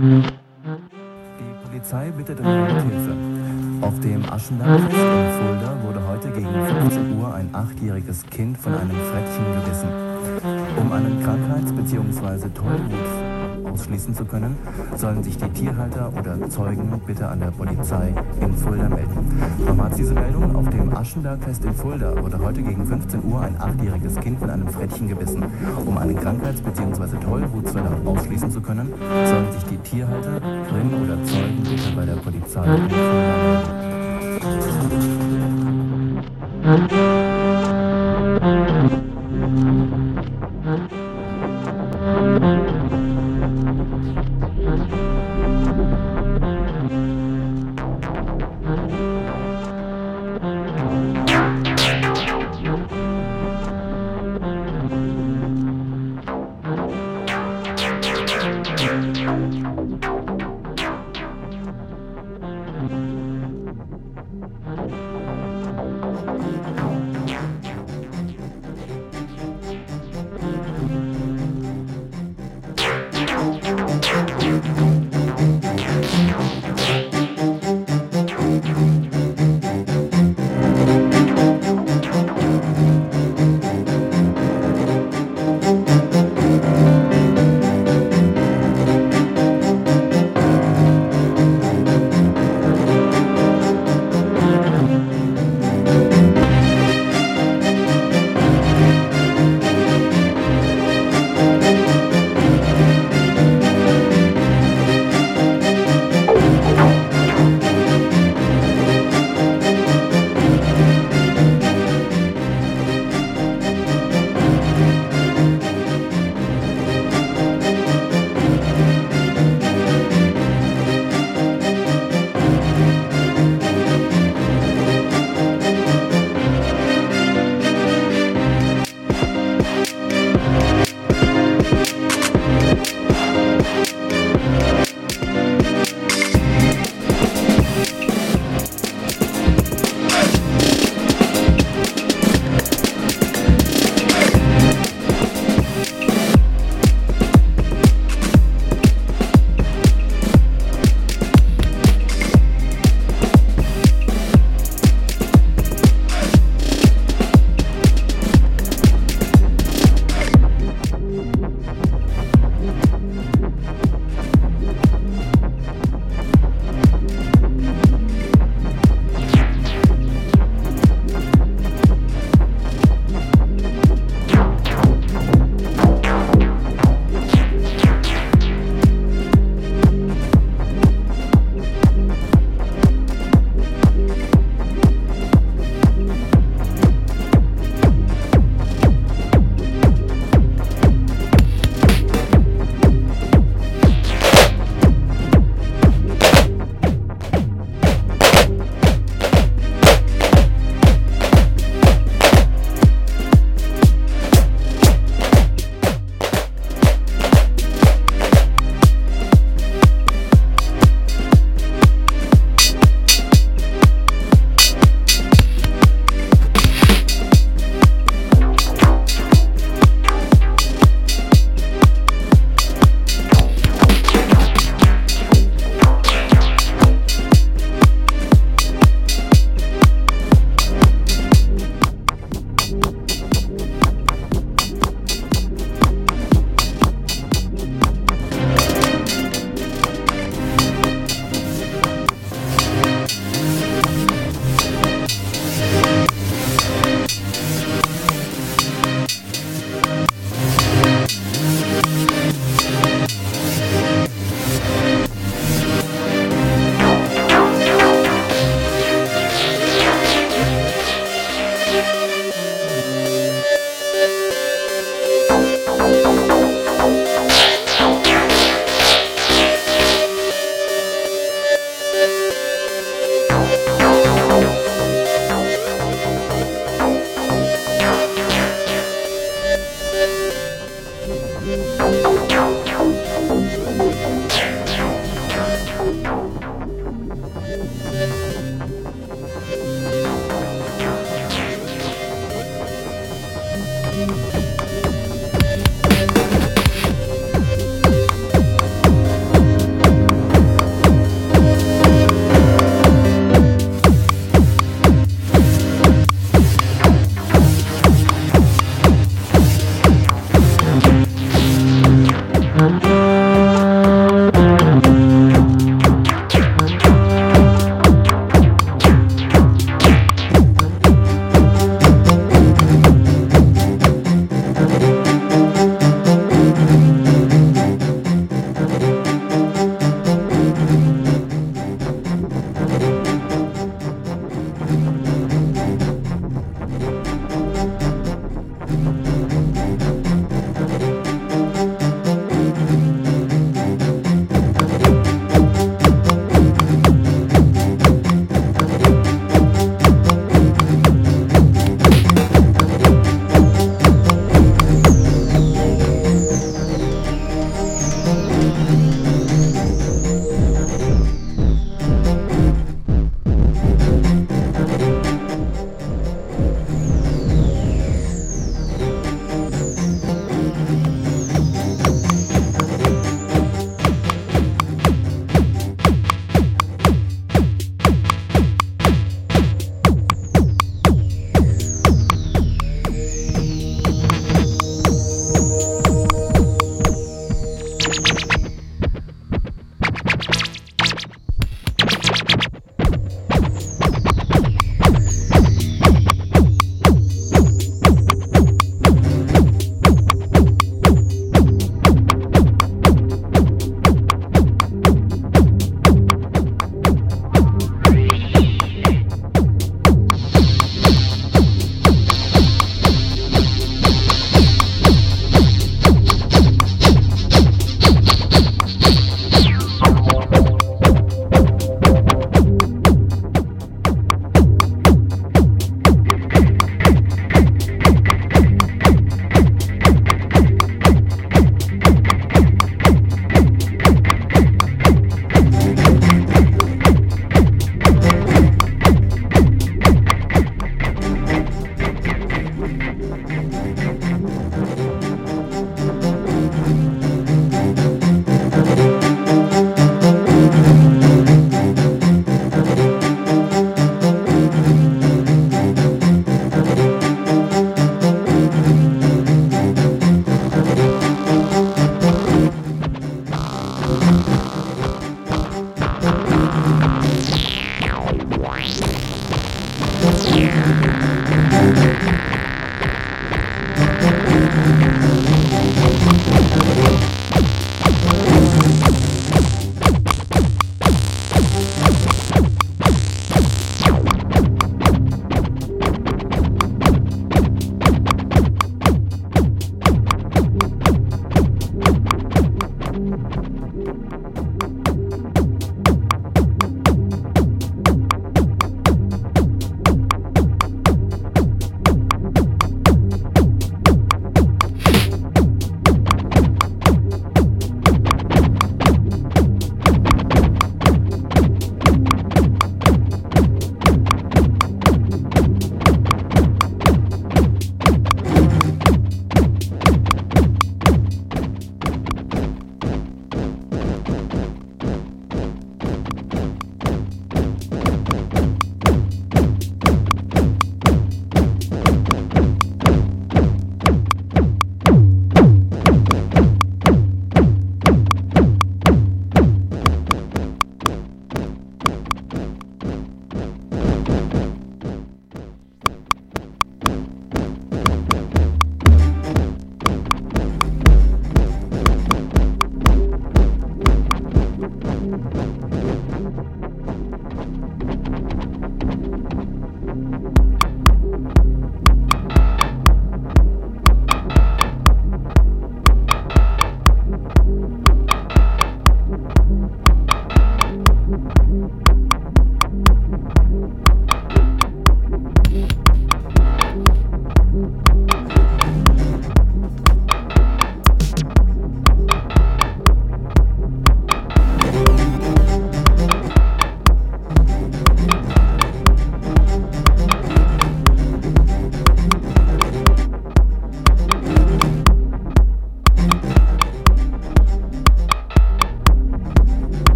Die Polizei bittet um Hilfe. Auf dem Aschenbergfest in Fulda wurde heute gegen 15 Uhr ein achtjähriges Kind von einem Frettchen gebissen. Um einen Krankheits- bzw. Tollwut ausschließen zu können, sollen sich die Tierhalter oder Zeugen bitte an der Polizei in Fulda melden. Nochmals diese Meldung. Auf dem Aschenbergfest in Fulda wurde heute gegen 15 Uhr ein achtjähriges Kind von einem Frettchen gebissen. Um einen Krankheits- bzw. Tollwutsverlauf ausschließen zu können, sollen sich die Tierhalterinnen oder Zeugen bitte bei der Polizei in Fulda